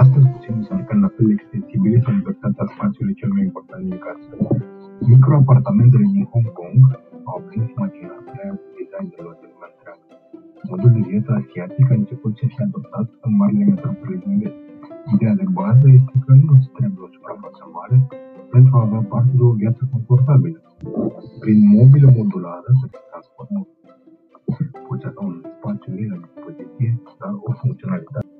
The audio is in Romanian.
Astăzi putem încerca la fel extensibile sau libertatea spațiului cel mai important din casă. Microapartamentele din Hong Kong au prins imaginația designerilor de lumea întreagă. Modul de viață asiatic a început să fie adoptat în marile metropole din vest. Ideea de bază este că nu se trebuie o suprafață mare pentru a avea parte de o viață confortabilă. Prin mobilă modulară se transformă poți avea un spațiu minim la dispoziție, dar o funcționalitate